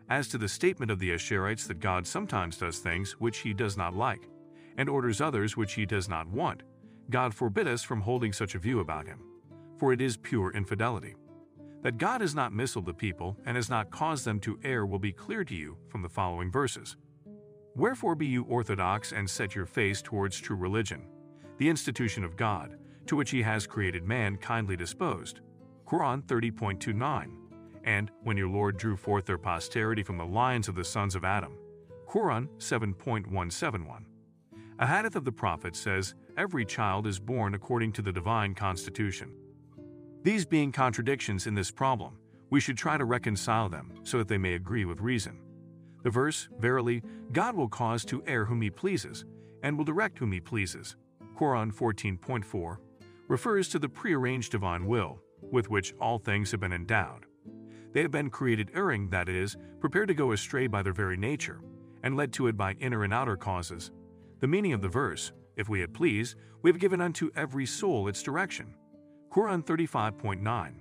As to the statement of the Ash'arites that God sometimes does things which he does not like, and orders others which he does not want, God forbid us from holding such a view about him, for it is pure infidelity. That God has not misled the people and has not caused them to err will be clear to you from the following verses. Wherefore be you orthodox and set your face towards true religion, the institution of God, to which He has created man kindly disposed. Quran 30.29. And when your Lord drew forth their posterity from the lions of the sons of Adam. Quran 7.171. A hadith of the Prophet says, Every child is born according to the divine constitution. These being contradictions in this problem, we should try to reconcile them so that they may agree with reason. The verse, Verily, God will cause to err whom He pleases, and will direct whom He pleases, Quran 14.4, refers to the prearranged divine will with which all things have been endowed. They have been created erring, that is, prepared to go astray by their very nature, and led to it by inner and outer causes. The meaning of the verse, If we had pleased, we have given unto every soul its direction. Quran 35.9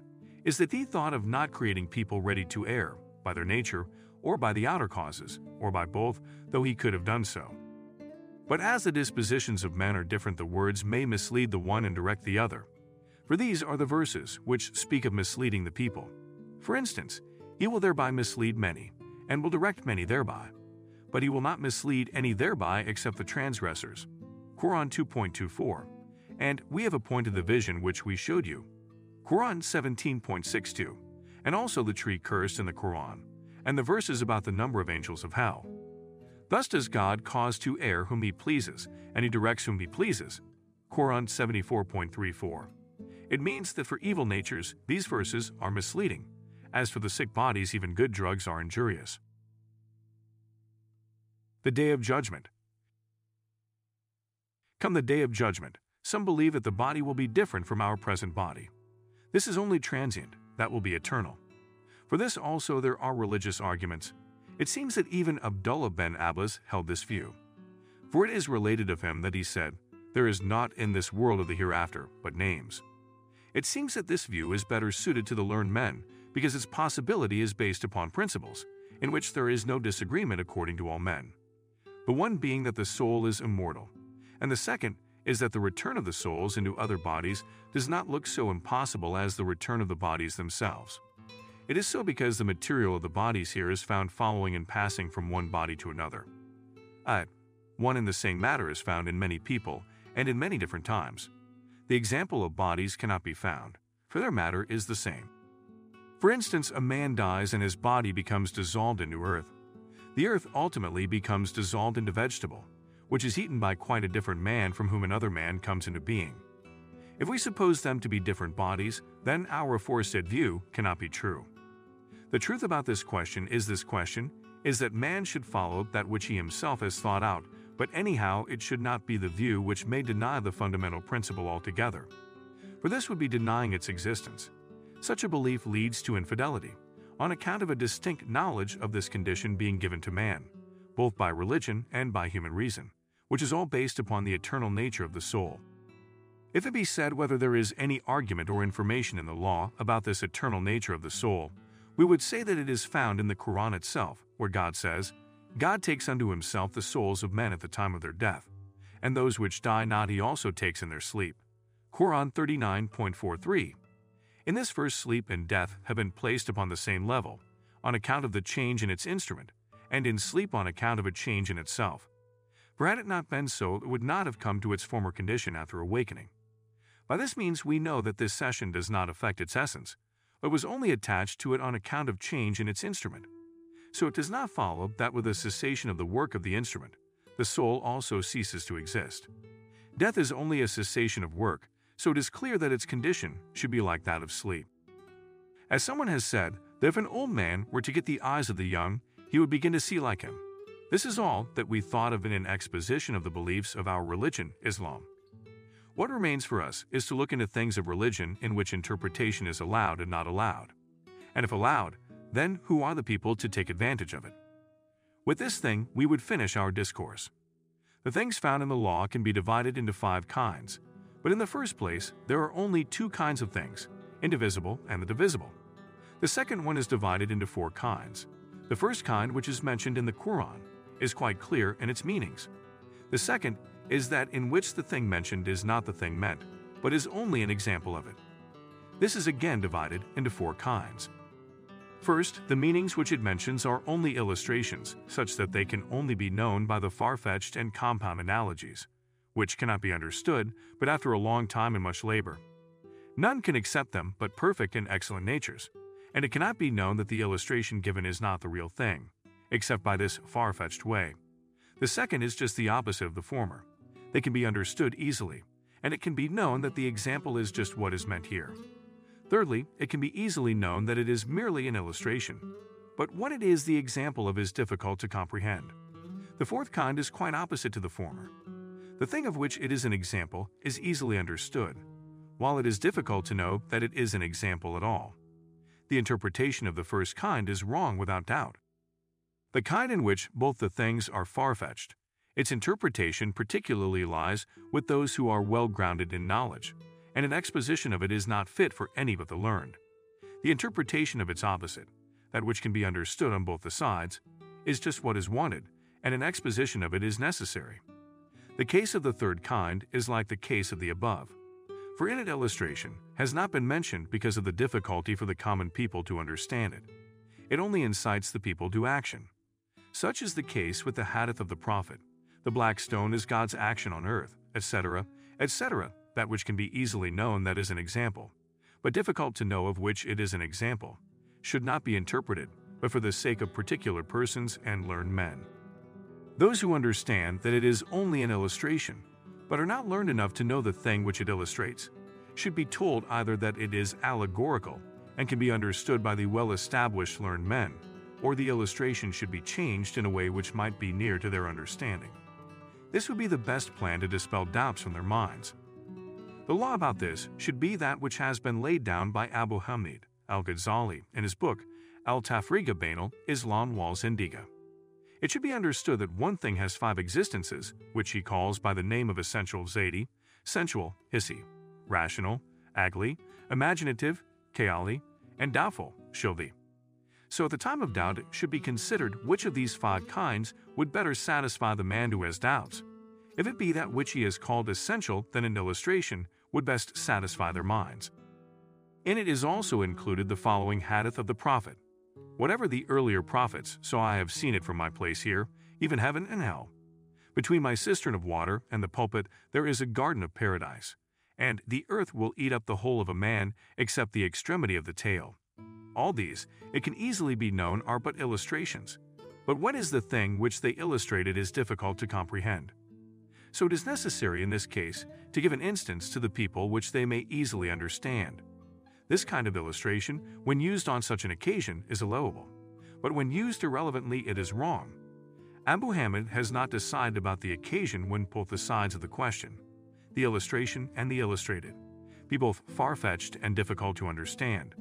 is that he thought of not creating people ready to err by their nature or by the outer causes, or by both, though he could have done so. But as the dispositions of men are different, the words may mislead the one and direct the other. For these are the verses which speak of misleading the people. For instance, he will thereby mislead many, and will direct many thereby. But he will not mislead any thereby except the transgressors. Quran 2.24 and we have appointed the vision which we showed you. Quran 17.62, and also the tree cursed in the Quran, and the verses about the number of angels of hell. Thus does God cause to err whom he pleases, and he directs whom he pleases. Quran 74.34. It means that for evil natures, these verses are misleading. As for the sick bodies, even good drugs are injurious. The Day of Judgment. Come the Day of Judgment, some believe that the body will be different from our present body. This is only transient, that will be eternal. For this also there are religious arguments. It seems that even Abdullah ben Abbas held this view. For it is related of him that he said, There is naught in this world of the hereafter but names. It seems that this view is better suited to the learned men because its possibility is based upon principles, in which there is no disagreement according to all men. The one being that the soul is immortal, and the second is that the return of the souls into other bodies does not look so impossible as the return of the bodies themselves. It is so because the material of the bodies here is found following and passing from one body to another. At one and the same matter is found in many people and in many different times. The example of bodies cannot be found, for their matter is the same. For instance, a man dies and his body becomes dissolved into earth. The earth ultimately becomes dissolved into vegetable, which is eaten by quite a different man from whom another man comes into being. If we suppose them to be different bodies, then our aforesaid view cannot be true. The truth about this question is this question is that man should follow that which he himself has thought out, but anyhow it should not be the view which may deny the fundamental principle altogether. For this would be denying its existence. Such a belief leads to infidelity, on account of a distinct knowledge of this condition being given to man, both by religion and by human reason which is all based upon the eternal nature of the soul. If it be said whether there is any argument or information in the law about this eternal nature of the soul, we would say that it is found in the Quran itself, where God says, God takes unto himself the souls of men at the time of their death, and those which die not he also takes in their sleep. Quran 39.43. In this verse, sleep and death have been placed upon the same level, on account of the change in its instrument, and in sleep on account of a change in itself. Had it not been so, it would not have come to its former condition after awakening. By this means we know that this session does not affect its essence, but was only attached to it on account of change in its instrument. So it does not follow that with the cessation of the work of the instrument, the soul also ceases to exist. Death is only a cessation of work, so it is clear that its condition should be like that of sleep. As someone has said, that if an old man were to get the eyes of the young, he would begin to see like him. This is all that we thought of in an exposition of the beliefs of our religion, Islam. What remains for us is to look into things of religion in which interpretation is allowed and not allowed. And if allowed, then who are the people to take advantage of it? With this thing, we would finish our discourse. The things found in the law can be divided into five kinds, but in the first place, there are only two kinds of things indivisible and the divisible. The second one is divided into four kinds. The first kind, which is mentioned in the Quran, is quite clear in its meanings. The second is that in which the thing mentioned is not the thing meant, but is only an example of it. This is again divided into four kinds. First, the meanings which it mentions are only illustrations, such that they can only be known by the far fetched and compound analogies, which cannot be understood but after a long time and much labor. None can accept them but perfect and excellent natures, and it cannot be known that the illustration given is not the real thing except by this far fetched way. The second is just the opposite of the former. They can be understood easily, and it can be known that the example is just what is meant here. Thirdly, it can be easily known that it is merely an illustration, but what it is the example of is difficult to comprehend. The fourth kind is quite opposite to the former. The thing of which it is an example is easily understood, while it is difficult to know that it is an example at all. The interpretation of the first kind is wrong without doubt, the kind in which both the things are far fetched. Its interpretation particularly lies with those who are well grounded in knowledge, and an exposition of it is not fit for any but the learned. The interpretation of its opposite, that which can be understood on both the sides, is just what is wanted, and an exposition of it is necessary. The case of the third kind is like the case of the above, for in it illustration has not been mentioned because of the difficulty for the common people to understand it. It only incites the people to action. Such is the case with the hadith of the Prophet. The black stone is God's action on earth, etc., etc., that which can be easily known that is an example, but difficult to know of which it is an example, should not be interpreted, but for the sake of particular persons and learned men. Those who understand that it is only an illustration, but are not learned enough to know the thing which it illustrates, should be told either that it is allegorical and can be understood by the well established learned men, or the illustration should be changed in a way which might be near to their understanding. This would be the best plan to dispel doubts from their minds. The law about this should be that which has been laid down by Abu Hamid al Ghazali in his book Al Tafriqa Bainal Islam wal Zindiga. It should be understood that one thing has five existences, which he calls by the name of essential Zaidi, sensual, hissi, rational, agli, imaginative, kaali, and doubtful, shildi. So at the time of doubt, it should be considered which of these five kinds would better satisfy the man who has doubts. If it be that which he has called essential, then an illustration would best satisfy their minds. In it is also included the following hadith of the Prophet Whatever the earlier prophets, so I have seen it from my place here, even heaven and hell. Between my cistern of water and the pulpit there is a garden of paradise, and the earth will eat up the whole of a man except the extremity of the tail. All these, it can easily be known, are but illustrations. But what is the thing which they illustrated is difficult to comprehend. So it is necessary in this case to give an instance to the people which they may easily understand. This kind of illustration, when used on such an occasion, is allowable, but when used irrelevantly, it is wrong. Abu Hamid has not decided about the occasion when both the sides of the question, the illustration and the illustrated, be both far fetched and difficult to understand.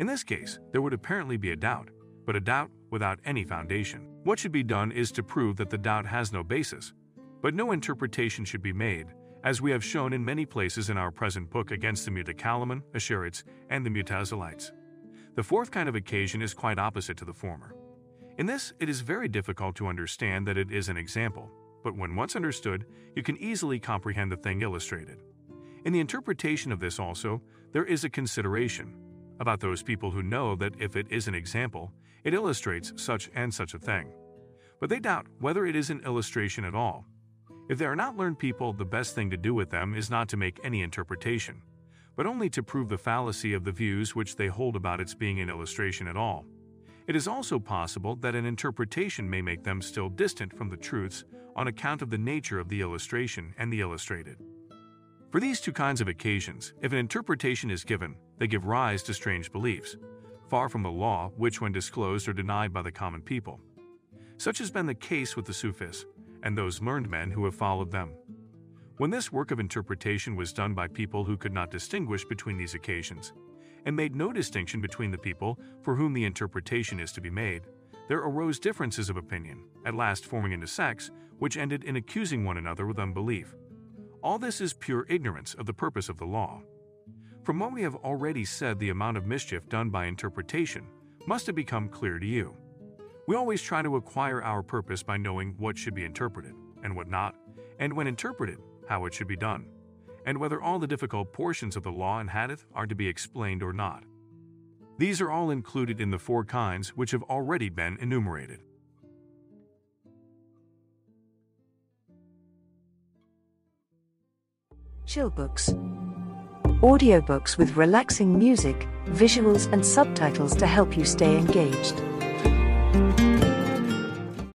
In this case, there would apparently be a doubt, but a doubt without any foundation. What should be done is to prove that the doubt has no basis, but no interpretation should be made, as we have shown in many places in our present book against the Mutakalimun, Ash'arites, and the Mutazilites. The fourth kind of occasion is quite opposite to the former. In this, it is very difficult to understand that it is an example, but when once understood, you can easily comprehend the thing illustrated. In the interpretation of this also, there is a consideration, about those people who know that if it is an example, it illustrates such and such a thing. But they doubt whether it is an illustration at all. If they are not learned people, the best thing to do with them is not to make any interpretation, but only to prove the fallacy of the views which they hold about its being an illustration at all. It is also possible that an interpretation may make them still distant from the truths on account of the nature of the illustration and the illustrated. For these two kinds of occasions, if an interpretation is given, they give rise to strange beliefs, far from the law, which, when disclosed, are denied by the common people. Such has been the case with the Sufis and those learned men who have followed them. When this work of interpretation was done by people who could not distinguish between these occasions, and made no distinction between the people for whom the interpretation is to be made, there arose differences of opinion, at last forming into sects, which ended in accusing one another with unbelief. All this is pure ignorance of the purpose of the law. From what we have already said, the amount of mischief done by interpretation must have become clear to you. We always try to acquire our purpose by knowing what should be interpreted and what not, and when interpreted, how it should be done, and whether all the difficult portions of the law and hadith are to be explained or not. These are all included in the four kinds which have already been enumerated. Chill Books audiobooks with relaxing music, visuals, and subtitles to help you stay engaged.